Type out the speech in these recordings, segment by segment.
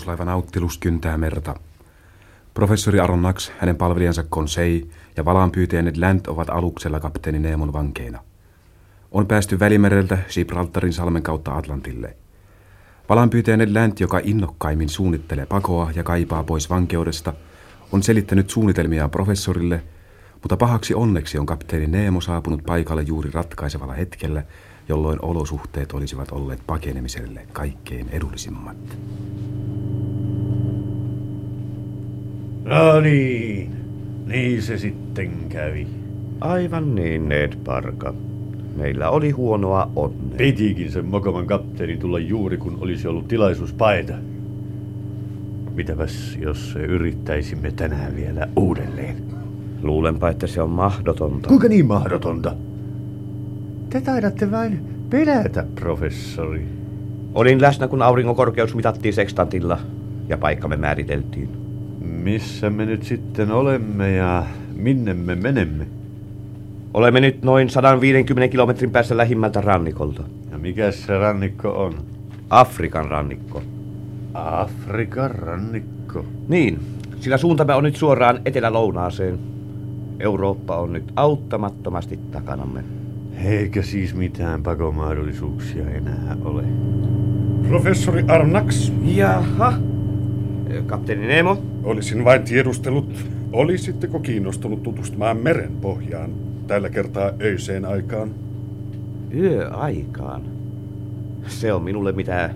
sukelluslaiva Nautilus kyntää merta. Professori Aronnax, hänen palvelijansa Konsei ja valaanpyytäjä Ned Land ovat aluksella kapteeni Neemon vankeina. On päästy Välimereltä Gibraltarin salmen kautta Atlantille. Valaanpyytäjä Ned Land, joka innokkaimmin suunnittelee pakoa ja kaipaa pois vankeudesta, on selittänyt suunnitelmia professorille, mutta pahaksi onneksi on kapteeni Neemo saapunut paikalle juuri ratkaisevalla hetkellä, jolloin olosuhteet olisivat olleet pakenemiselle kaikkein edullisimmat. No niin, niin se sitten kävi. Aivan niin, Ned Parka. Meillä oli huonoa onnea. Pitikin sen mokoman kapteeni tulla juuri, kun olisi ollut tilaisuus paeta. Mitäpäs, jos yrittäisimme tänään vielä uudelleen? Luulenpa, että se on mahdotonta. Kuinka niin mahdotonta? Te taidatte vain pelätä, professori. Olin läsnä, kun auringon korkeus mitattiin sekstantilla ja paikkamme määriteltiin. Missä me nyt sitten olemme ja minne me menemme? Olemme nyt noin 150 kilometrin päässä lähimmältä rannikolta. Ja mikä se rannikko on? Afrikan rannikko. Afrikan rannikko. Niin, sillä suuntamme on nyt suoraan etelä-lounaaseen. Eurooppa on nyt auttamattomasti takanamme. Eikä siis mitään pakomahdollisuuksia enää ole. Professori Arnax, Jaha. Kapteeni Nemo, olisin vain tiedustellut, olisitteko kiinnostunut tutustumaan meren pohjaan tällä kertaa öiseen aikaan? yöaikaan. Se on minulle mitä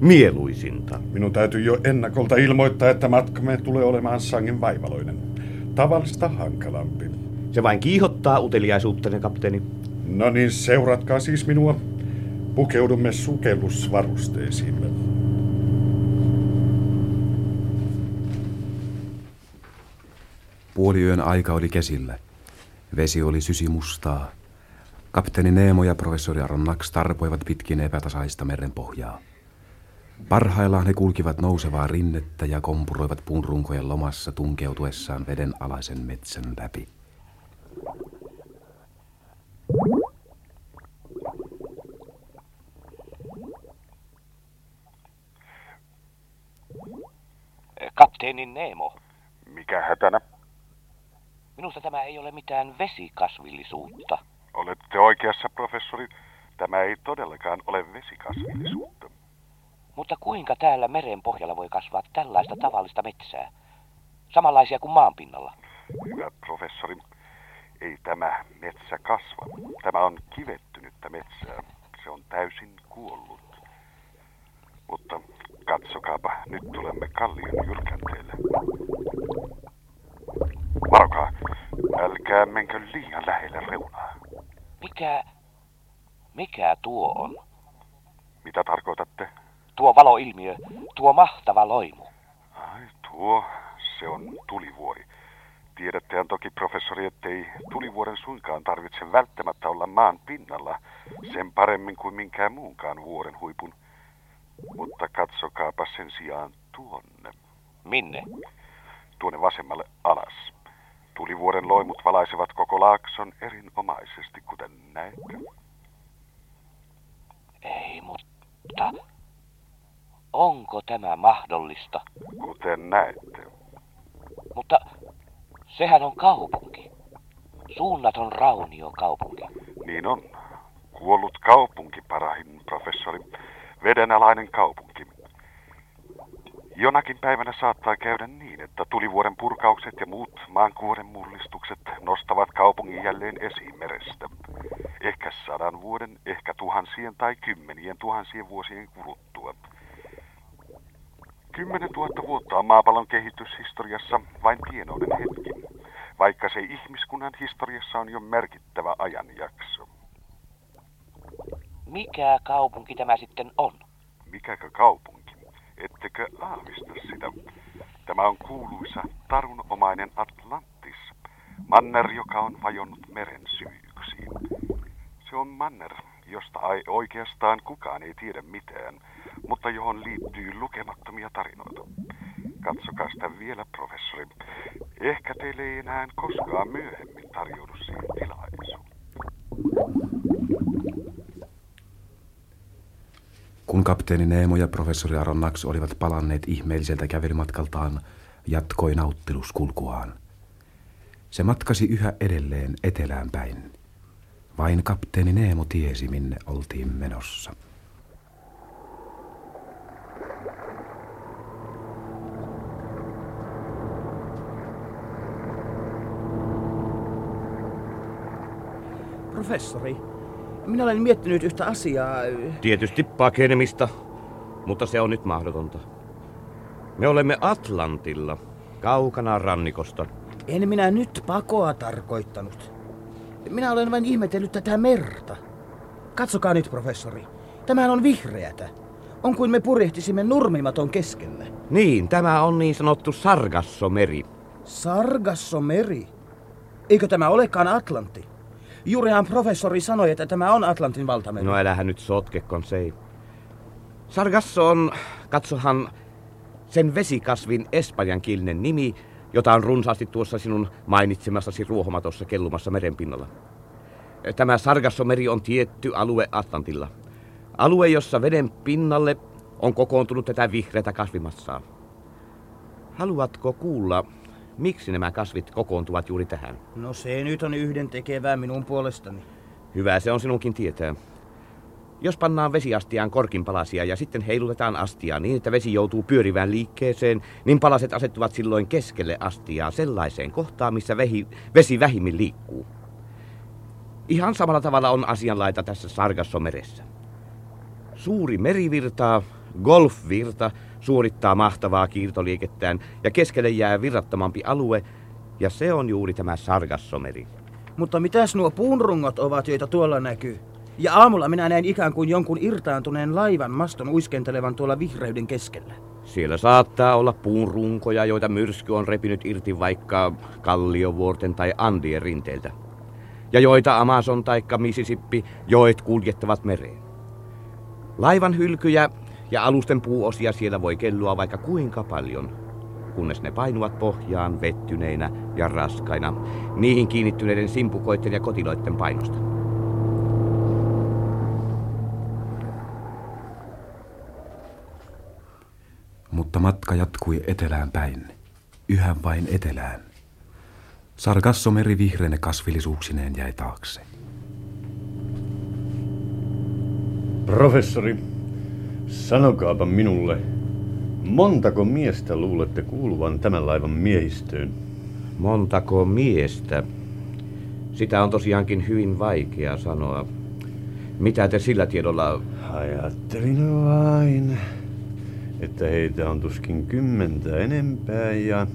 mieluisinta. Minun täytyy jo ennakolta ilmoittaa, että matkamme tulee olemaan sangen vaivaloinen. Tavallista hankalampi. Se vain kiihottaa uteliaisuuttani, kapteeni. No niin, seuratkaa siis minua. Pukeudumme sukellusvarusteisiimme. Puoliyön aika oli käsillä. Vesi oli sysimustaa. Kapteeni Neemo ja professori Aronnax tarpoivat pitkin epätasaista meren pohjaa. Parhaillaan he kulkivat nousevaa rinnettä ja kompuroivat puun runkojen lomassa tunkeutuessaan veden alaisen metsän läpi. Kapteeni Nemo, Mikä hätänä? Minusta tämä ei ole mitään vesikasvillisuutta. Olette oikeassa, professori. Tämä ei todellakaan ole vesikasvillisuutta. Mutta kuinka täällä meren pohjalla voi kasvaa tällaista tavallista metsää? Samanlaisia kuin maanpinnalla. Hyvä professori, ei tämä metsä kasva. Tämä on kivettynyttä metsää. Se on täysin kuollut. Mutta katsokaapa, nyt tulemme kallion jyrkänteelle. Varokaa, älkää menkö liian lähelle reunaa. Mikä, mikä tuo on? Mitä tarkoitatte? Tuo valoilmiö, tuo mahtava loimu. Ai tuo, se on tulivuori. Tiedättehän toki, professori, ettei tulivuoren suinkaan tarvitse välttämättä olla maan pinnalla sen paremmin kuin minkään muunkaan vuoren huipun. Mutta katsokaapa sen sijaan tuonne, Minne? tuonne vasemmalle alas. Tulivuoren loimut valaisevat koko laakson erinomaisesti, kuten näette. Ei, mutta onko tämä mahdollista? Kuten näette. Mutta sehän on kaupunki. Suunnaton raunio kaupunki. Niin on. Kuollut kaupunki, parahin professori. Vedenalainen kaupunki. Jonakin päivänä saattaa käydä niin, että tulivuoren purkaukset ja muut maankuoren mullistukset nostavat kaupungin jälleen esiin merestä. Ehkä sadan vuoden, ehkä tuhansien tai kymmenien tuhansien vuosien kuluttua. Kymmenen tuhatta vuotta on maapallon kehityshistoriassa vain pienoinen hetki, vaikka se ihmiskunnan historiassa on jo merkittävä ajanjakso. Mikä kaupunki tämä sitten on? Mikäkö kaupunki? Ettekö aavista sitä? Tämä on kuuluisa tarunomainen Atlantis, manner, joka on vajonnut meren syvyyksiin. Se on manner, josta ei oikeastaan kukaan ei tiedä mitään, mutta johon liittyy lukemattomia tarinoita. Katsokaa sitä vielä, professori. Ehkä teille ei enää koskaan myöhemmin tarjoudu siihen tilaisuus. Kun kapteeni Neemo ja professori Aronnax olivat palanneet ihmeelliseltä kävelymatkaltaan, jatkoi nauttilus kulkuaan. Se matkasi yhä edelleen etelään päin. Vain kapteeni Neemo tiesi, minne oltiin menossa. Professori, minä olen miettinyt yhtä asiaa. Tietysti pakenemista, mutta se on nyt mahdotonta. Me olemme Atlantilla, kaukana rannikosta. En minä nyt pakoa tarkoittanut. Minä olen vain ihmetellyt tätä merta. Katsokaa nyt, professori. Tämähän on vihreätä. On kuin me purjehtisimme nurmimaton keskellä. Niin, tämä on niin sanottu Sargassomeri. Sargassomeri? Eikö tämä olekaan Atlantti? Juurihan professori sanoi, että tämä on Atlantin valtameri. No älähän nyt sotke, konsei. Sargasso on, katsohan, sen vesikasvin espanjankielinen nimi, jota on runsaasti tuossa sinun mainitsemassasi ruohomatossa kellumassa merenpinnalla. Tämä Sargassomeri on tietty alue Atlantilla. Alue, jossa veden pinnalle on kokoontunut tätä vihreätä kasvimassaa. Haluatko kuulla, miksi nämä kasvit kokoontuvat juuri tähän? No se nyt on yhden tekevää minun puolestani. Hyvä se on sinunkin tietää. Jos pannaan vesiastiaan korkinpalasia ja sitten heilutetaan astiaa niin, että vesi joutuu pyörivään liikkeeseen, niin palaset asettuvat silloin keskelle astiaa sellaiseen kohtaan, missä vehi, vesi vähimmin liikkuu. Ihan samalla tavalla on asianlaita tässä Sargassomeressä. Suuri merivirta, golfvirta, suorittaa mahtavaa kiirtoliikettään ja keskelle jää virrattomampi alue, ja se on juuri tämä Sargassomeri. Mutta mitäs nuo puunrungot ovat, joita tuolla näkyy? Ja aamulla minä näin ikään kuin jonkun irtaantuneen laivan maston uiskentelevan tuolla vihreyden keskellä. Siellä saattaa olla puunrunkoja, joita myrsky on repinyt irti vaikka Kalliovuorten tai Andien rinteiltä. Ja joita Amazon tai Mississippi joet kuljettavat mereen. Laivan hylkyjä ja alusten puuosia siellä voi kellua vaikka kuinka paljon, kunnes ne painuvat pohjaan vettyneinä ja raskaina, niihin kiinnittyneiden simpukoiden ja kotiloiden painosta. Mutta matka jatkui etelään päin, yhä vain etelään. Sargassomeri vihreänä kasvillisuuksineen jäi taakse. Professori, sanokaapa minulle, montako miestä luulette kuuluvan tämän laivan miehistöön? Montako miestä? Sitä on tosiaankin hyvin vaikea sanoa. Mitä te sillä tiedolla... Ajattelin vain, että heitä on tuskin kymmentä enempää ja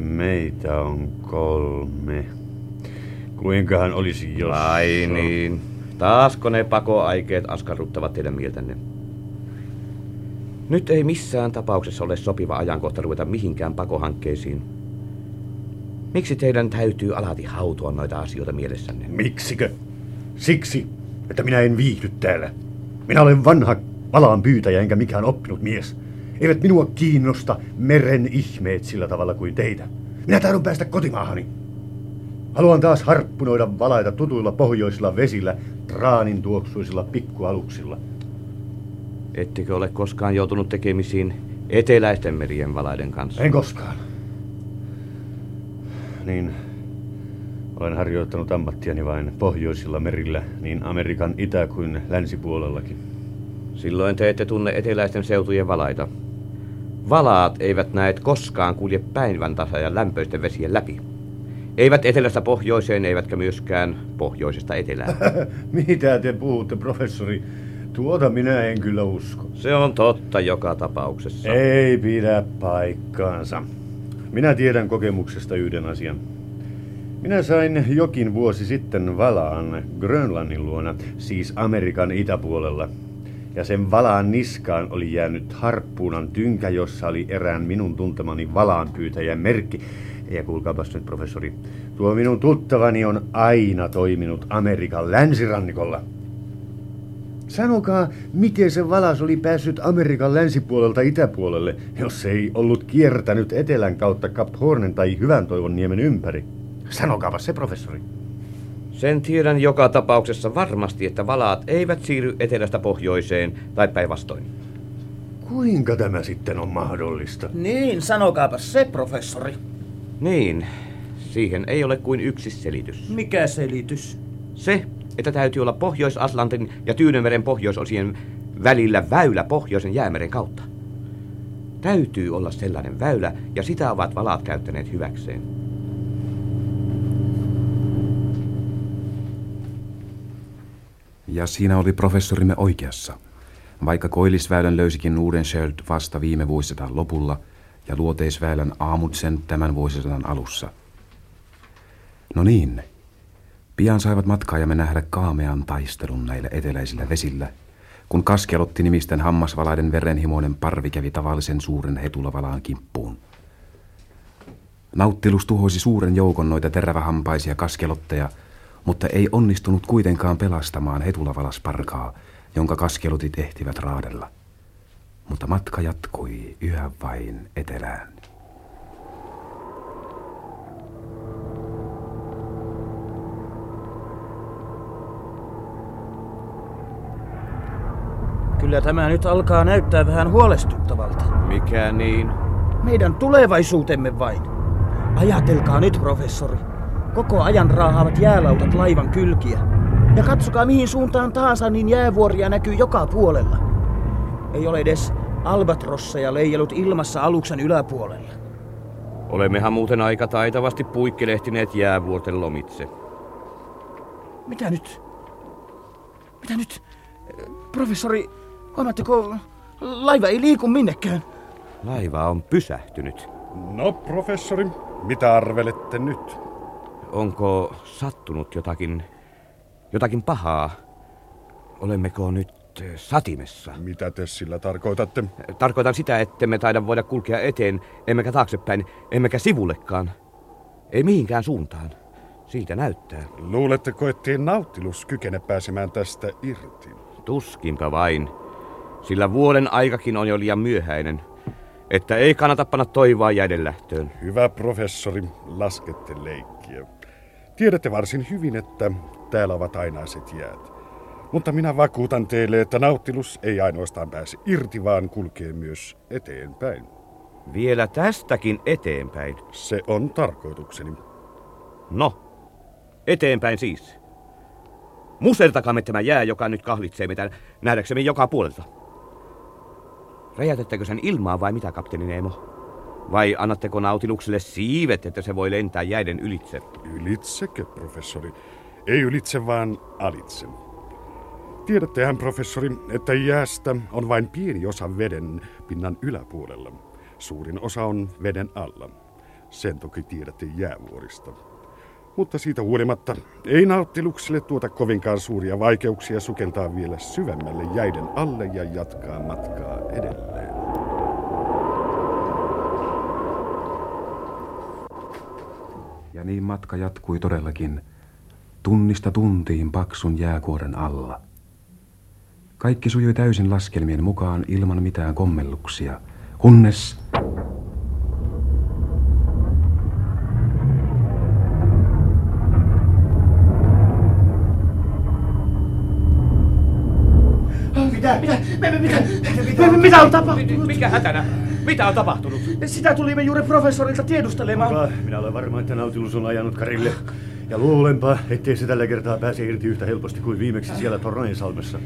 meitä on kolme. Kuinkahan olisi jos... Ai niin. Taasko ne pakoaikeet askarruttavat teidän mieltänne? Nyt ei missään tapauksessa ole sopiva ajankohta ruveta mihinkään pakohankkeisiin. Miksi teidän täytyy alati hautua noita asioita mielessänne? Miksikö? Siksi, että minä en viihdy täällä. Minä olen vanha palaan pyytäjä enkä mikään oppinut mies. Eivät minua kiinnosta meren ihmeet sillä tavalla kuin teitä. Minä tahdon päästä kotimaahani. Haluan taas harppunoida valaita tutuilla pohjoisilla vesillä, traanin tuoksuisilla pikkualuksilla. Ettekö ole koskaan joutunut tekemisiin eteläisten merien valaiden kanssa? En koskaan. Niin, olen harjoittanut ammattiani vain pohjoisilla merillä, niin Amerikan itä- kuin länsipuolellakin. Silloin te ette tunne eteläisten seutujen valaita. Valaat eivät näet koskaan kulje päivän tasa ja lämpöisten vesien läpi. Eivät etelästä pohjoiseen, eivätkä myöskään pohjoisesta etelään. Mitä te puhutte, professori? Tuota minä en kyllä usko. Se on totta joka tapauksessa. Ei pidä paikkaansa. Minä tiedän kokemuksesta yhden asian. Minä sain jokin vuosi sitten valaan Grönlannin luona, siis Amerikan itäpuolella. Ja sen valaan niskaan oli jäänyt harppuunan tynkä, jossa oli erään minun tuntemani valaanpyytäjän merkki. Ja kuulkaapas nyt, professori, tuo minun tuttavani on aina toiminut Amerikan länsirannikolla. Sanokaa, miten se valas oli päässyt Amerikan länsipuolelta itäpuolelle, jos ei ollut kiertänyt etelän kautta Cap Hornen tai Hyvän toivon niemen ympäri. Sanokaapa se, professori. Sen tiedän joka tapauksessa varmasti, että valaat eivät siirry etelästä pohjoiseen tai päinvastoin. Kuinka tämä sitten on mahdollista? Niin, sanokaapa se, professori. Niin, siihen ei ole kuin yksi selitys. Mikä selitys? Se, että täytyy olla Pohjois-Atlantin ja Tyynemeren pohjoisosien välillä väylä pohjoisen jäämeren kautta. Täytyy olla sellainen väylä, ja sitä ovat valaat käyttäneet hyväkseen. Ja siinä oli professorimme oikeassa. Vaikka Koillisväylän löysikin Nordenskjöld vasta viime vuosisadan lopulla ja Luoteisväylän Aamutsen tämän vuosisadan alussa. No niin, pian saivat matkaajamme nähdä kaamean taistelun näillä eteläisillä vesillä, kun kaskelotti nimisten hammasvalaiden verenhimoinen parvi kävi tavallisen suuren hetulavalaan kimppuun. Nauttilus tuhoisi suuren joukon noita terävähampaisia kaskelotteja, mutta ei onnistunut kuitenkaan pelastamaan hetulavalasparkaa, jonka kaskelutit ehtivät raadella. Mutta matka jatkui yhä vain etelään. Kyllä tämä nyt alkaa näyttää vähän huolestuttavalta. Mikä niin? Meidän tulevaisuutemme vain. Ajatelkaa nyt, professori. Koko ajan raahaavat jäälautat laivan kylkiä. Ja katsokaa mihin suuntaan tahansa, niin jäävuoria näkyy joka puolella. Ei ole edes albatrosseja leijelut ilmassa aluksen yläpuolella. Olemmehan muuten aika taitavasti puikkelehtineet jäävuorten lomitse. Mitä nyt? Mitä nyt? Professori, huomaatteko, laiva ei liiku minnekään. Laiva on pysähtynyt. No, professori, mitä arvelette nyt? Onko sattunut jotakin, jotakin pahaa? Olemmeko nyt eh, satimessa? Mitä te sillä tarkoitatte? Tarkoitan sitä, että me taida voida kulkea eteen, emmekä taaksepäin, emmekä sivullekaan. Ei mihinkään suuntaan. Siitä näyttää. Luuletteko, ettei nautilus kykene pääsemään tästä irti? Tuskinpa vain. Sillä vuoden aikakin on jo liian myöhäinen. Että ei kannata panna toivoa jäiden lähtöön. Hyvä professori, laskette leikkiä. Tiedätte varsin hyvin, että täällä ovat ainaiset jäät. Mutta minä vakuutan teille, että Nautilus ei ainoastaan pääse irti, vaan kulkee myös eteenpäin. Vielä tästäkin eteenpäin. Se on tarkoitukseni. No, eteenpäin siis. Musertakaamme tämä jää, joka nyt kahlitsee meitä nähdäksemme joka puolelta. Räjätettekö sen ilmaan vai mitä, kapteeni Neemo? Vai annatteko nautilukselle siivet, että se voi lentää jäiden ylitse? Ylitsekö, professori? Ei ylitse, vaan alitse. Tiedättehän, professori, että jäästä on vain pieni osa veden pinnan yläpuolella. Suurin osa on veden alla. Sen toki tiedätte jäävuorista. Mutta siitä huolimatta ei nauttilukselle tuota kovinkaan suuria vaikeuksia sukeltaa vielä syvemmälle jäiden alle ja jatkaa matkaa edelleen. Ja niin matka jatkui todellakin tunnista tuntiin paksun jääkuoren alla. Kaikki sujui täysin laskelmien mukaan ilman mitään kommelluksia, kunnes... Mitä? Mitä? Mitä? Mitä? Mitä, mitä on tapahtunut? Mikä hätänä? Mitä on tapahtunut? Sitä tulimme juuri professorilta tiedustelemaan. Mutta minä olen varma, että Nautilus on ajanut karille. Ja luulenpa, ettei se tällä kertaa pääse irti yhtä helposti kuin viimeksi siellä Tornainsalmessa.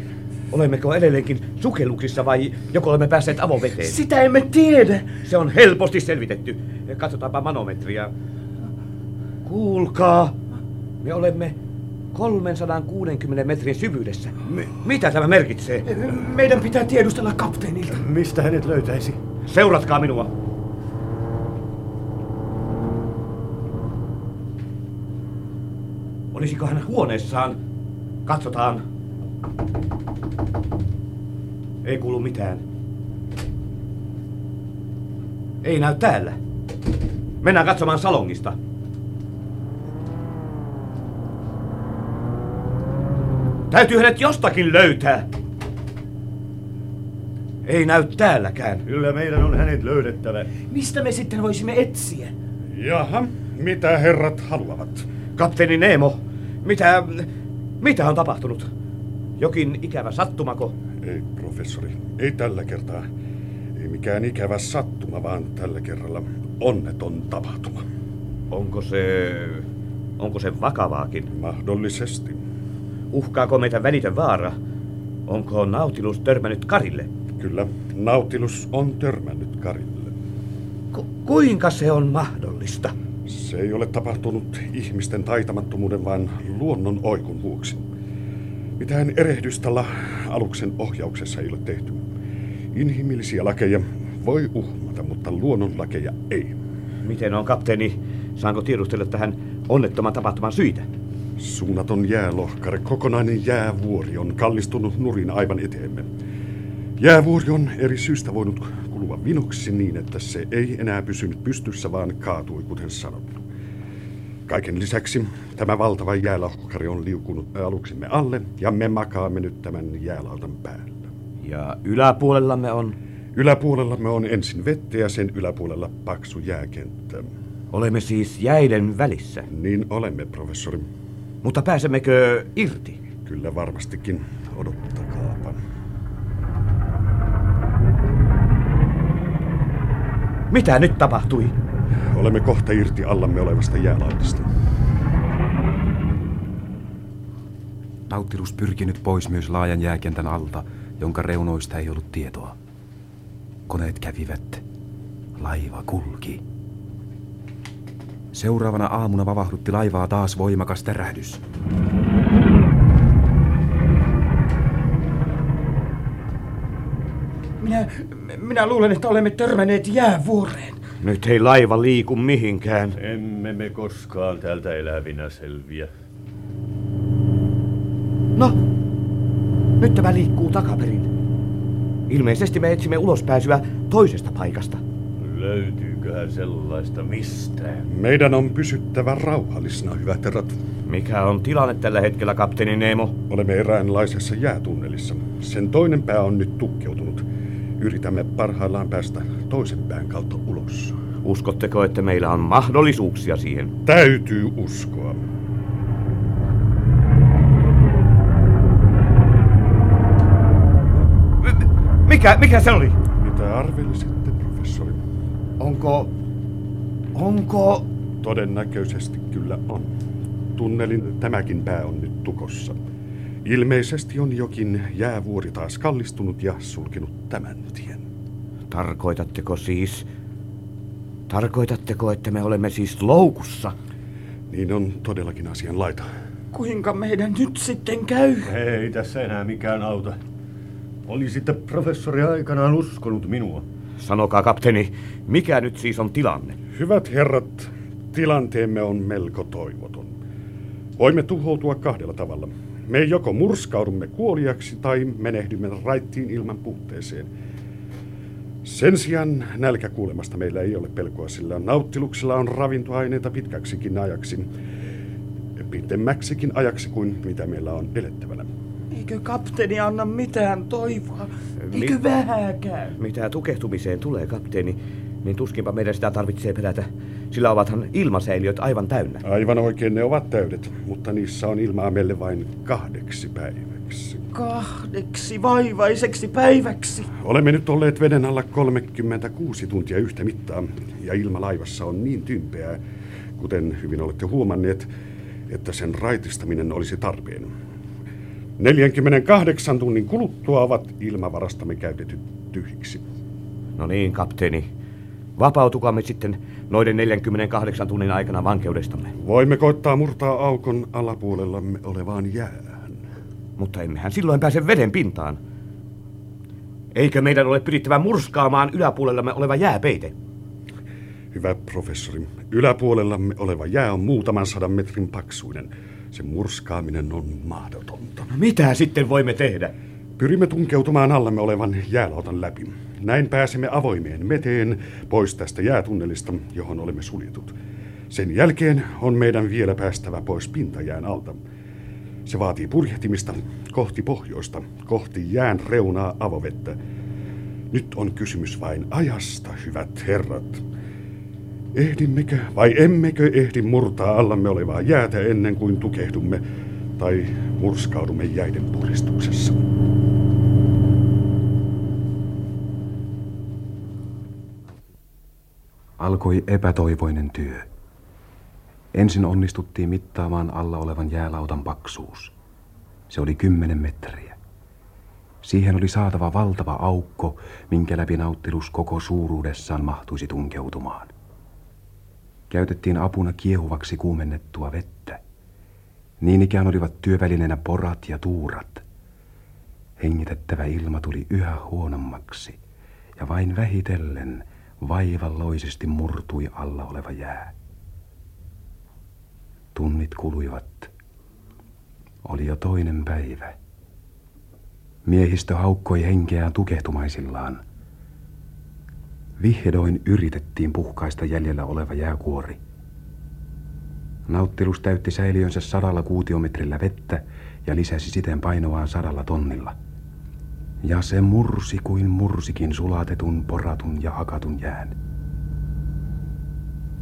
Olemmeko edelleenkin sukelluksissa vai joko olemme päässeet avoveteen? Sitä emme tiedä. Se on helposti selvitetty. Katsotaanpa manometria. Kuulkaa, me olemme 360 metrin syvyydessä. M- mitä tämä merkitsee? Meidän pitää tiedustella kapteenilta. Mistä hänet löytäisi? Seuratkaa minua. Olisiko hän huoneessaan? Katsotaan. Ei kuulu mitään. Ei näy täällä. Mennään katsomaan salongista. Täytyy hänet jostakin löytää. Ei näy täälläkään. Kyllä meidän on hänet löydettävä. Mistä me sitten voisimme etsiä? Jaha, mitä herrat haluavat? Kapteeni Nemo, Mitä, mitä on tapahtunut? Jokin ikävä sattumako? Ei, professori. Ei tällä kertaa. Ei mikään ikävä sattuma, vaan tällä kerralla onneton tapahtuma. Onko se... Onko se vakavaakin? Mahdollisesti. Uhkaako meitä välitön vaara? Onko Nautilus törmännyt Karille? Kyllä, Nautilus on törmännyt Karille. Ku- kuinka se on mahdollista? Se ei ole tapahtunut ihmisten taitamattomuuden, vaan luonnon oikun vuoksi. Mitään erehdystä la- aluksen ohjauksessa ei ole tehty. Inhimillisiä lakeja voi uhmata, mutta luonnon lakeja ei. Miten on kapteeni? Saanko tiedustella tähän onnettoman tapahtuman syitä? Suunnaton jäälohkare, kokonainen jäävuori on kallistunut nurin aivan eteemme. Jäävuori on eri syystä voinut kulua vinoksi niin, että se ei enää pysynyt pystyssä, vaan kaatui, kuten sanottu. Kaiken lisäksi tämä valtava jäälohkare on liukunut aluksimme alle, ja me makaamme nyt tämän jäälautan päällä. Ja yläpuolellamme on... Yläpuolellamme on ensin vettä ja sen yläpuolella paksu jääkenttä. Olemme siis jäiden välissä. Niin olemme, professori. Mutta pääsemmekö irti? Kyllä varmastikin. Odottakaapa. Mitä nyt tapahtui? Olemme kohta irti allamme olevasta jäälautasta. Nautilus pyrki nyt pois myös laajan jääkentän alta, jonka reunoista ei ollut tietoa. Koneet kävivät. Laiva kulki. Seuraavana aamuna vavahdutti laivaa taas voimakas tärähdys. Minä, minä luulen, että olemme törmänneet jäävuoreen. Nyt ei laiva liiku mihinkään. Emme me koskaan täältä elävinä selviä. No, nyt tämä liikkuu takaperin. Ilmeisesti me etsimme ulospääsyä toisesta paikasta. Löytyyköhän sellaista mistään? Meidän on pysyttävä rauhallisena, hyvät herrat. Mikä on tilanne tällä hetkellä, kapteeni Nemo? Olemme eräänlaisessa jäätunnelissa. Sen toinen pää on nyt tukkeutunut. Yritämme parhaillaan päästä toisen pään kautta ulos. Uskotteko, että meillä on mahdollisuuksia siihen? Täytyy uskoa. Mikä, mikä se oli? Onko... Onko... Todennäköisesti kyllä on. Tunnelin tämäkin pää on nyt tukossa. Ilmeisesti on jokin jäävuori taas kallistunut ja sulkenut tämän tien. Tarkoitatteko siis... Tarkoitatteko, että me olemme siis loukussa? Niin on todellakin asian laita. Kuinka meidän nyt sitten käy? Ei tässä enää mikään auta. Olisitte professori aikanaan uskonut minua. Sanokaa, kapteeni, mikä nyt siis on tilanne? Hyvät herrat, tilanteemme on melko toivoton. Voimme tuhoutua kahdella tavalla. Me joko murskaudumme kuoliaksi tai menehdymme raittiin ilman puutteeseen. Sen sijaan nälkäkuulemasta meillä ei ole pelkoa, sillä nauttiluksella on ravintoaineita pitkäksikin ajaksi. Pitemmäksikin ajaksi kuin mitä meillä on elettävänä. Eikö kapteeni anna mitään toivoa? Eikö Mi- vähääkään? Mitä tukehtumiseen tulee, kapteeni, niin tuskinpa meidän sitä tarvitsee pelätä. Sillä ovathan ilmasäiliöt aivan täynnä. Aivan oikein ne ovat täydet, mutta niissä on ilmaa meille vain kahdeksi päiväksi. Kahdeksi vaivaiseksi päiväksi. Olemme nyt olleet veden alla 36 tuntia yhtä mittaa, ja ilma laivassa on niin tympeää, kuten hyvin olette huomanneet, että sen raitistaminen olisi tarpeen. 48 tunnin kuluttua ovat ilmavarastamme käytetyt tyhjiksi. No niin, kapteeni. Vapautukamme sitten noiden 48 tunnin aikana vankeudestamme. Voimme koittaa murtaa aukon alapuolellamme olevaan jäähän. Mutta emmehän silloin pääse veden pintaan. Eikö meidän ole pyrittävä murskaamaan yläpuolellamme oleva jääpeite? Hyvä professori, yläpuolellamme oleva jää on muutaman sadan metrin paksuinen. Sen murskaaminen on mahdotonta. No mitä sitten voimme tehdä? Pyrimme tunkeutumaan allamme olevan jäälautan läpi. Näin pääsemme avoimeen meteen pois tästä jäätunnelista, johon olemme suljetut. Sen jälkeen on meidän vielä päästävä pois pintajään alta. Se vaatii purjehtimista kohti pohjoista, kohti jään reunaa avovettä. Nyt on kysymys vain ajasta, hyvät herrat. Ehdimmekö vai emmekö ehdi murtaa allamme olevaa jäätä ennen kuin tukehdumme tai murskaudumme jäiden puristuksessa? Alkoi epätoivoinen työ. Ensin onnistuttiin mittaamaan alla olevan jäälautan paksuus. Se oli kymmenen metriä. Siihen oli saatava valtava aukko, minkä läpi nauttilus koko suuruudessaan mahtuisi tunkeutumaan. Käytettiin apuna kiehuvaksi kuumennettua vettä. Niin ikään olivat työvälineenä porat ja tuurat. Hengitettävä ilma tuli yhä huonommaksi, ja vain vähitellen vaivalloisesti murtui alla oleva jää. Tunnit kuluivat. Oli jo toinen päivä. Miehistö haukkoi henkeään tukehtumaisillaan. Vihdoin yritettiin puhkaista jäljellä oleva jääkuori. Nauttilus täytti säiliönsä sadalla kuutiometrillä vettä ja lisäsi siten painoaan sadalla tonnilla. Ja se mursi kuin mursikin sulatetun, poratun ja hakatun jään.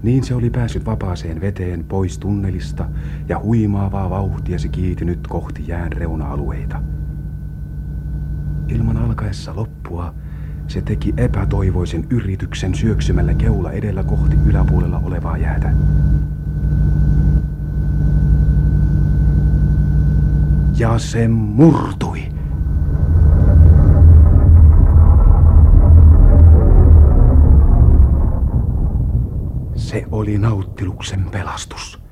Niin se oli päässyt vapaaseen veteen pois tunnelista ja huimaavaa vauhtia se kiitynyt kohti jään reuna-alueita. Ilman alkaessa loppua se teki epätoivoisen yrityksen syöksymällä keula edellä kohti yläpuolella olevaa jäätä. Ja se murtui. Se oli nauttiluksen pelastus.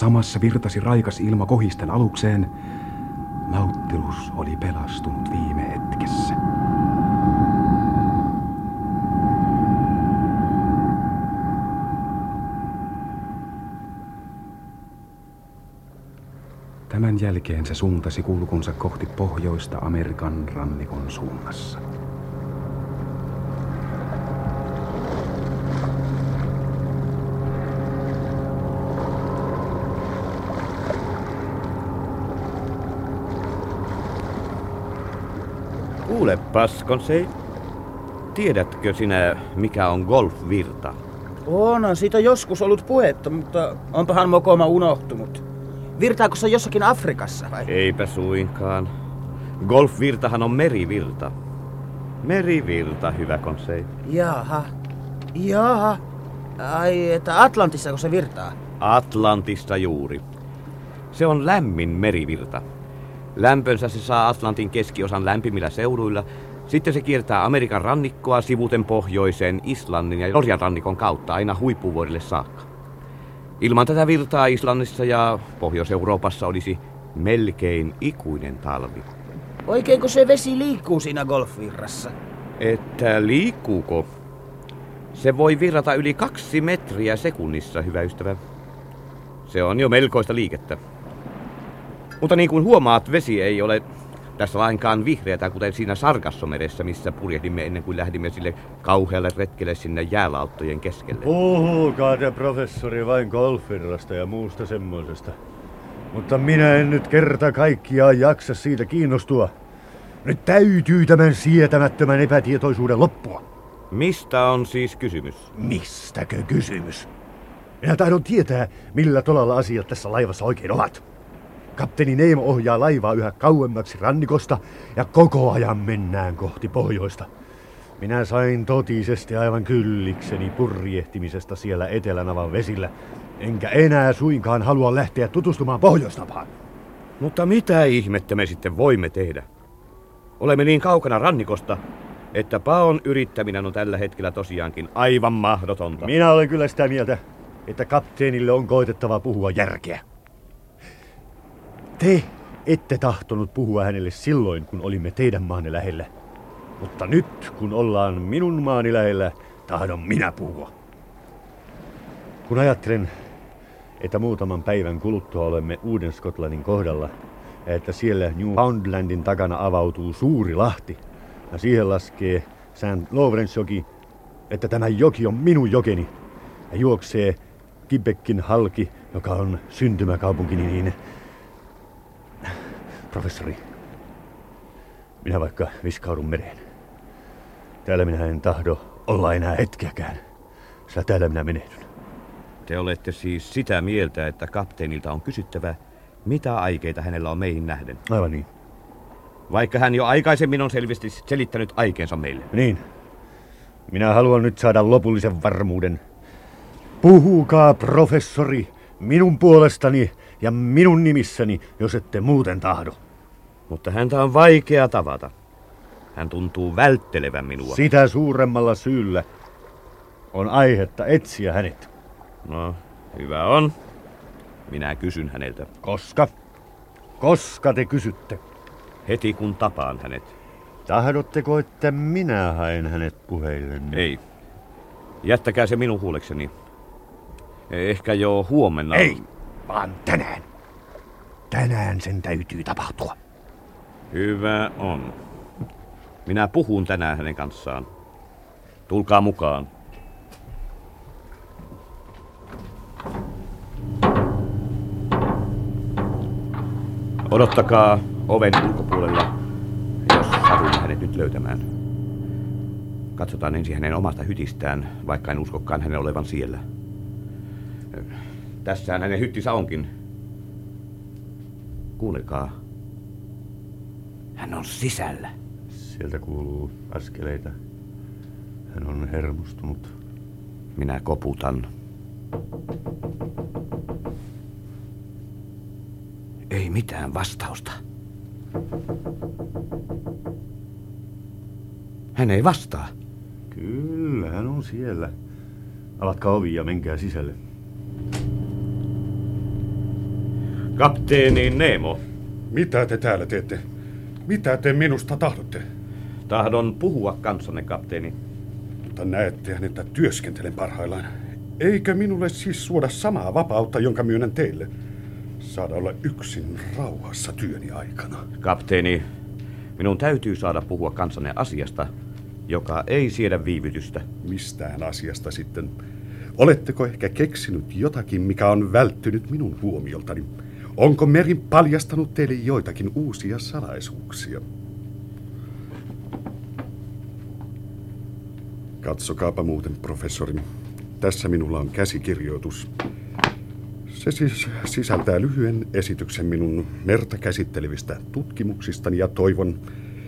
Samassa virtasi raikas ilma kohisten alukseen. Nauttilus oli pelastunut viime hetkessä. Tämän jälkeen se suuntasi kulkunsa kohti pohjoista Amerikan rannikon suunnassa. Kuulepas, Konsei. Tiedätkö sinä, mikä on golfvirta? On, siitä joskus ollut puhetta, mutta onpahan mokoma unohtunut. Virtaako se jossakin Afrikassa vai? Eipä suinkaan. Golfvirtahan on merivirta. Merivirta, hyvä konsei. Jaha. Jaha. Ai, että Atlantissa kun se virtaa? Atlantista juuri. Se on lämmin merivirta. Lämpönsä se saa Atlantin keskiosan lämpimillä seuduilla. Sitten se kiertää Amerikan rannikkoa sivuten pohjoiseen Islannin ja Norjan rannikon kautta aina huippuvuodelle saakka. Ilman tätä virtaa Islannissa ja Pohjois-Euroopassa olisi melkein ikuinen talvi. Oikeinko se vesi liikkuu siinä golfvirrassa? Että liikkuuko? Se voi virrata yli kaksi metriä sekunnissa, hyvä ystävä. Se on jo melkoista liikettä. Mutta niin kuin huomaat, vesi ei ole tässä lainkaan vihreätä, kuten siinä Sargassomeressä, missä purjehdimme ennen kuin lähdimme sille kauhealle retkelle sinne jäälauttojen keskelle. Puhukaa te professori vain golfirrasta ja muusta semmoisesta. Mutta minä en nyt kerta kaikkiaan jaksa siitä kiinnostua. Nyt täytyy tämän sietämättömän epätietoisuuden loppua. Mistä on siis kysymys? Mistäkö kysymys? Minä tahdon tietää, millä tolalla asiat tässä laivassa oikein ovat. Kapteeni Neemo ohjaa laivaa yhä kauemmaksi rannikosta ja koko ajan mennään kohti pohjoista. Minä sain totisesti aivan kyllikseni purjehtimisesta siellä Etelänavan vesillä, enkä enää suinkaan halua lähteä tutustumaan pohjoistapaan. Mutta mitä ihmettä me sitten voimme tehdä? Olemme niin kaukana rannikosta, että paon yrittäminen on tällä hetkellä tosiaankin aivan mahdotonta. Minä olen kyllä sitä mieltä, että kapteenille on koitettava puhua järkeä. Te ette tahtonut puhua hänelle silloin, kun olimme teidän maanne lähellä. Mutta nyt, kun ollaan minun maani lähellä, tahdon minä puhua. Kun ajattelen, että muutaman päivän kuluttua olemme Uuden Skotlannin kohdalla, ja että siellä Newfoundlandin takana avautuu suuri lahti, ja siihen laskee St. Lawrence-joki, että tämä joki on minun jokeni, ja juoksee Kibekin halki, joka on syntymäkaupunkini, niin Professori, Minä vaikka viskaudun mereen. Täällä minä en tahdo olla enää hetkeäkään. Sillä täällä minä menehdyn. Te olette siis sitä mieltä, että kapteenilta on kysyttävä, mitä aikeita hänellä on meihin nähden. Aivan niin. Vaikka hän jo aikaisemmin on selvästi selittänyt aikeensa meille. Niin. Minä haluan nyt saada lopullisen varmuuden. Puhukaa, professori, minun puolestani ja minun nimissäni, jos ette muuten tahdo. Mutta häntä on vaikea tavata. Hän tuntuu välttelevän minua. Sitä suuremmalla syyllä on aihetta etsiä hänet. No, hyvä on. Minä kysyn häneltä. Koska? Koska te kysytte? Heti kun tapaan hänet. Tahdotteko, että minä haen hänet puheillenne? Ei. Jättäkää se minun huolekseni. Ehkä jo huomenna. Ei, vaan tänään. Tänään sen täytyy tapahtua. Hyvä on. Minä puhun tänään hänen kanssaan. Tulkaa mukaan. Odottakaa oven ulkopuolella, jos satun hänet nyt löytämään. Katsotaan ensin hänen omasta hytistään, vaikka en uskokaan hänen olevan siellä. Tässähän hänen hyttinsä onkin. Kuunnelkaa. Hän on sisällä. Sieltä kuuluu askeleita. Hän on hermostunut. Minä koputan. Ei mitään vastausta. Hän ei vastaa. Kyllä, hän on siellä. Avatkaa ovi ja menkää sisälle. Kapteeni Nemo. Mitä te täällä teette? Mitä te minusta tahdotte? Tahdon puhua kanssanne, kapteeni. Mutta näettehän, että työskentelen parhaillaan. Eikö minulle siis suoda samaa vapautta, jonka myönnän teille? Saada olla yksin rauhassa työni aikana. Kapteeni, minun täytyy saada puhua kanssanne asiasta, joka ei siedä viivytystä. Mistään asiasta sitten. Oletteko ehkä keksinyt jotakin, mikä on välttynyt minun huomioltani? Onko meri paljastanut teille joitakin uusia salaisuuksia? Katsokaapa muuten, professori. Tässä minulla on käsikirjoitus. Se siis sisältää lyhyen esityksen minun merta käsittelevistä tutkimuksistani ja toivon,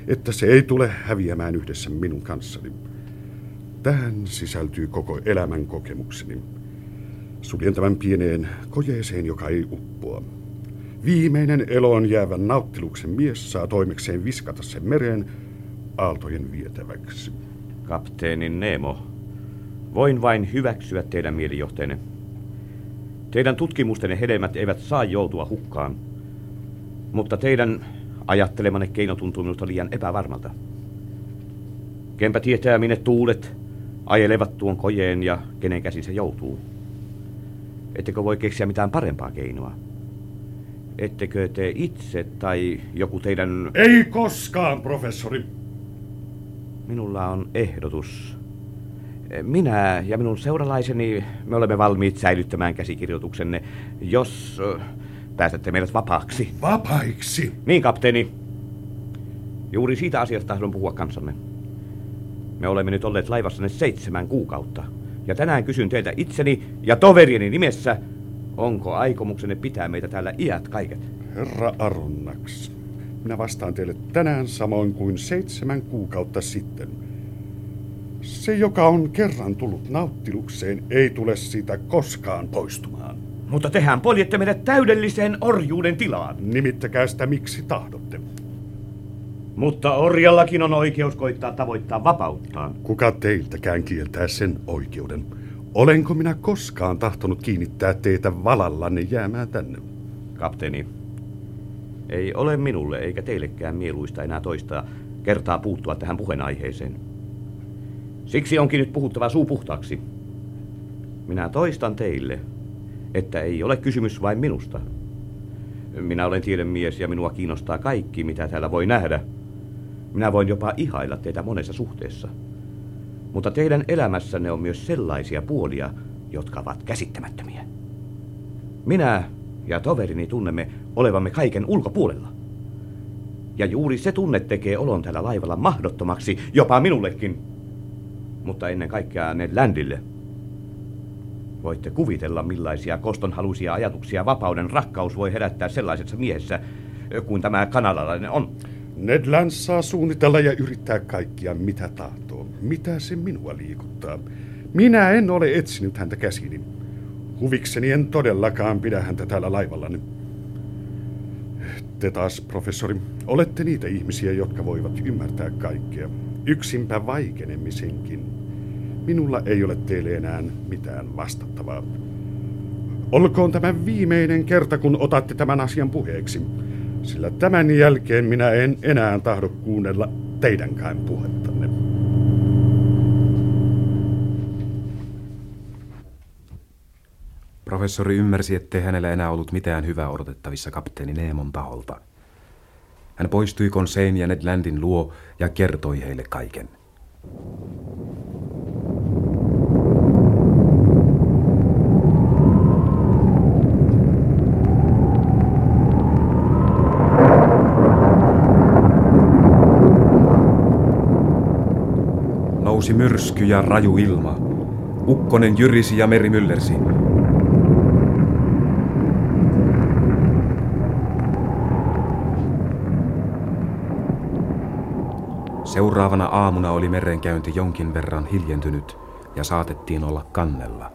että se ei tule häviämään yhdessä minun kanssani. Tähän sisältyy koko elämän kokemukseni. Suljen tämän pieneen kojeeseen, joka ei uppoa. Viimeinen eloon jäävän nauttiluksen mies saa toimekseen viskata sen mereen aaltojen vietäväksi. Kapteeni Nemo, voin vain hyväksyä teidän mielijohteenne. Teidän tutkimustenne hedelmät eivät saa joutua hukkaan, mutta teidän ajattelemanne keino tuntuu minusta liian epävarmalta. Kenpä tietää, minne tuulet ajelevat tuon kojeen ja kenen käsin se joutuu. Ettekö voi keksiä mitään parempaa keinoa? Ettekö te itse tai joku teidän... Ei koskaan, professori. Minulla on ehdotus. Minä ja minun seuralaiseni, me olemme valmiit säilyttämään käsikirjoituksenne, jos ö, päästätte meidät vapaaksi. Vapaiksi? Niin, kapteeni. Juuri siitä asiasta tahdon puhua kanssanne. Me olemme nyt olleet laivassanne seitsemän kuukautta. Ja tänään kysyn teiltä itseni ja toverieni nimessä, onko aikomuksenne pitää meitä täällä iät kaiket? Herra Aronnaks, minä vastaan teille tänään samoin kuin seitsemän kuukautta sitten. Se, joka on kerran tullut nauttilukseen, ei tule siitä koskaan poistumaan. Mutta tehän poljette meidät täydelliseen orjuuden tilaan. Nimittäkää sitä miksi tahdotte. Mutta orjallakin on oikeus koittaa tavoittaa vapauttaan. Kuka teiltäkään kieltää sen oikeuden? Olenko minä koskaan tahtonut kiinnittää teitä valallanne jäämään tänne? Kapteeni, ei ole minulle eikä teillekään mieluista enää toista kertaa puuttua tähän puheenaiheeseen. Siksi onkin nyt puhuttava suu puhtaaksi. Minä toistan teille, että ei ole kysymys vain minusta. Minä olen tiedemies ja minua kiinnostaa kaikki, mitä täällä voi nähdä. Minä voin jopa ihailla teitä monessa suhteessa. Mutta teidän elämässänne on myös sellaisia puolia, jotka ovat käsittämättömiä. Minä ja toverini tunnemme olevamme kaiken ulkopuolella. Ja juuri se tunne tekee olon tällä laivalla mahdottomaksi, jopa minullekin. Mutta ennen kaikkea Ned Landille. Voitte kuvitella, millaisia kostonhaluisia ajatuksia vapauden rakkaus voi herättää sellaisessa miehessä kuin tämä kanadalainen on. Ned Land saa suunnitella ja yrittää kaikkia mitä tahtoo. Mitä se minua liikuttaa? Minä en ole etsinyt häntä käsini. Huvikseni en todellakaan pidä häntä täällä laivallani. Te taas, professori, olette niitä ihmisiä, jotka voivat ymmärtää kaikkea. Yksinpä vaikenemisenkin. Minulla ei ole teille enää mitään vastattavaa. Olkoon tämä viimeinen kerta, kun otatte tämän asian puheeksi. Sillä tämän jälkeen minä en enää tahdo kuunnella teidänkään puhettanne. Professori ymmärsi, ettei hänellä enää ollut mitään hyvää odotettavissa kapteeni Neemon taholta. Hän poistui Konsein ja Ned Landin luo ja kertoi heille kaiken. Nousi myrsky ja raju ilma. Ukkonen jyrisi ja meri myllersi. Seuraavana aamuna oli merenkäynti jonkin verran hiljentynyt ja saatettiin olla kannella.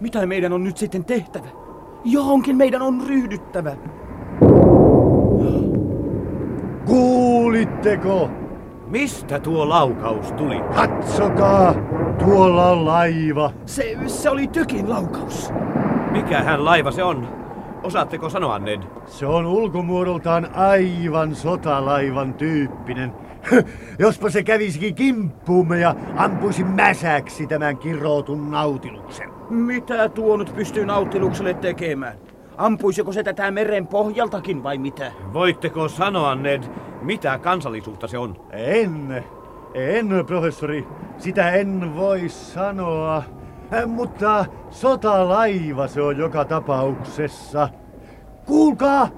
Mitä meidän on nyt sitten tehtävä? Johonkin meidän on ryhdyttävä. Kuulitteko? Mistä tuo laukaus tuli? Katsokaa! Tuolla on laiva. Se, se oli tykin laukaus. Mikähän laiva se on? Osaatteko sanoa, Ned? Se on ulkomuodoltaan aivan sotalaivan tyyppinen. Jospa se kävisikin kimppuumme ja ampuisi mäsäksi tämän kirroutun nautiluksen. Mitä tuo nyt pystyy nautilukselle tekemään? Ampuisiko se tätä meren pohjaltakin vai mitä? Voitteko sanoa, Ned, mitä kansallisuutta se on? En, en professori, sitä en voi sanoa. Äh, Mutta sotalaiva se on joka tapauksessa. Kuulkaa!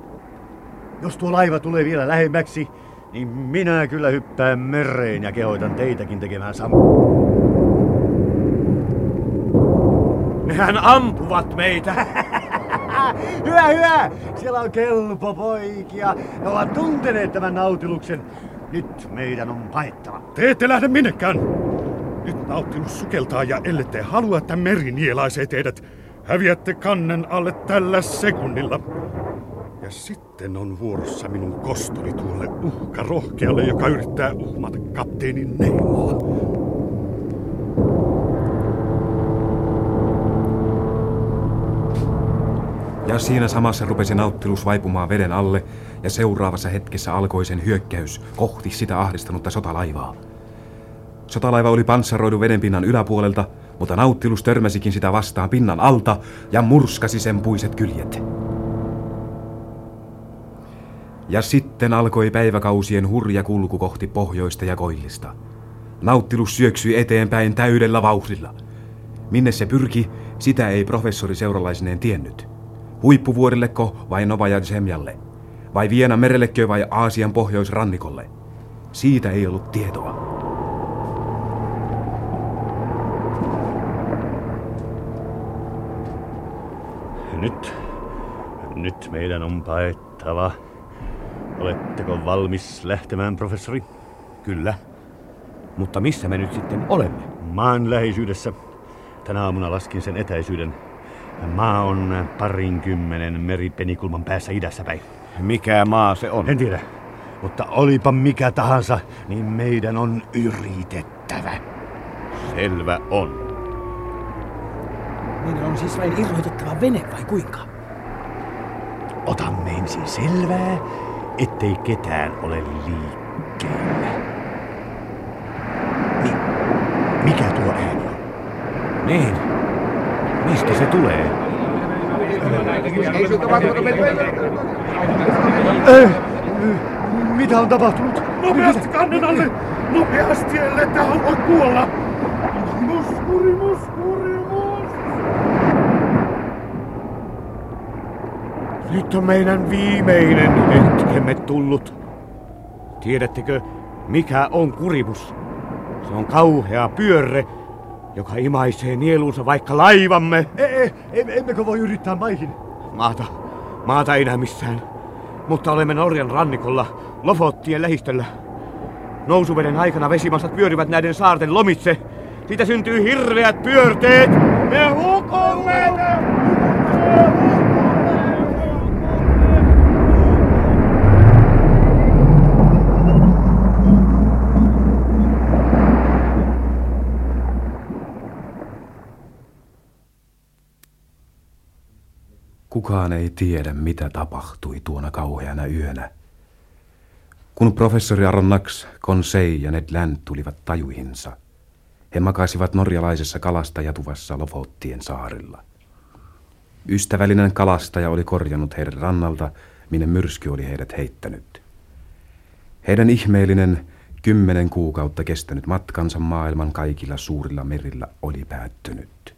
Jos tuo laiva tulee vielä lähemmäksi, niin minä kyllä hyppään mereen ja kehoitan teitäkin tekemään samoin. Nehän ampuvat meitä. Hyvä, hyvä! Siellä on kelpo poikia. Ne ovat tunteneet tämän nautiluksen. Nyt meidän on paettava. Te ette lähde minnekään. Nyt Nautilus sukeltaa ja ellette halua, että meri nielaisee teidät, häviätte kannen alle tällä sekunnilla. Ja sitten on vuorossa minun kostoni tuolle uhkarohkealle, joka yrittää uhmata kapteenin Neimoa. Ja siinä samassa rupesi nauttilus vaipumaan veden alle, ja seuraavassa hetkessä alkoi sen hyökkäys kohti sitä ahdistanutta sotalaivaa. Sotalaiva oli panssaroidu vedenpinnan yläpuolelta, mutta nauttilus törmäsikin sitä vastaan pinnan alta ja murskasi sen puiset kyljet. Ja sitten alkoi päiväkausien hurja kulku kohti pohjoista ja koillista. Nauttilus syöksyi eteenpäin täydellä vauhdilla. Minne se pyrki, sitä ei professori seuralaisineen tiennyt. Huippuvuorilleko vai Novaja Zemjalle? Vai Vienan merellekö vai Aasian pohjoisrannikolle? Siitä ei ollut tietoa. Nyt, nyt meidän on paettava. Oletteko valmis lähtemään, professori? Kyllä. Mutta missä me nyt sitten olemme? Maan läheisyydessä. Tänä aamuna laskin sen etäisyyden. Maa on parinkymmenen meripenikulman päässä idässä päin. Mikä maa se on? En tiedä. Mutta olipa mikä tahansa, niin meidän on yritettävä. Selvä on. Meidän on siis vain irrotettava vene vai kuinka? Otamme ensin selvää, ettei ketään ole liikkeellä. Niin, mikä tuo ääni on? Niin. Mistä se tulee? Äh, mitä on tapahtunut? Nopeasti kannen alle! Nopeasti, ellette halua kuolla! Muskuri, muskuri, muskuri! Nyt on meidän viimeinen hetkemme tullut. Tiedättekö, mikä on kurimus? Se on kauhea pyörre, joka imaisee nieluunsa vaikka laivamme. E, e, emmekö voi yrittää maihin? Maata, maata ei näe missään. Mutta olemme Norjan rannikolla, Lofottien lähistöllä. Nousuveden aikana vesimassat pyörivät näiden saarten lomitse. Siitä syntyy hirveät pyörteet. Me hukumme! Kukaan ei tiedä, mitä tapahtui tuona kauheana yönä. Kun professori Aronnax, Konsei ja Ned Land tulivat tajuihinsa, he makasivat norjalaisessa kalastajatuvassa Lofottien saarilla. Ystävällinen kalastaja oli korjannut heidän rannalta, minne myrsky oli heidät heittänyt. Heidän ihmeellinen, kymmenen kuukautta kestänyt matkansa maailman kaikilla suurilla merillä oli päättynyt.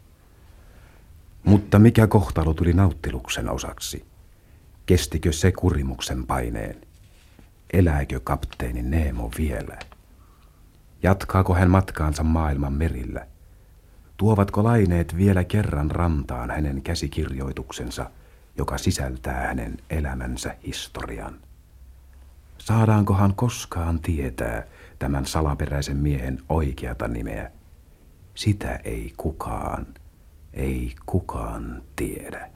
Mutta mikä kohtalo tuli nauttiluksen osaksi? Kestikö se kurimuksen paineen? Elääkö kapteeni Neemo vielä? Jatkaako hän matkaansa maailman merillä? Tuovatko laineet vielä kerran rantaan hänen käsikirjoituksensa, joka sisältää hänen elämänsä historian? Saadaankohan koskaan tietää tämän salaperäisen miehen oikeata nimeä? Sitä ei kukaan, ei kukaan tiedä.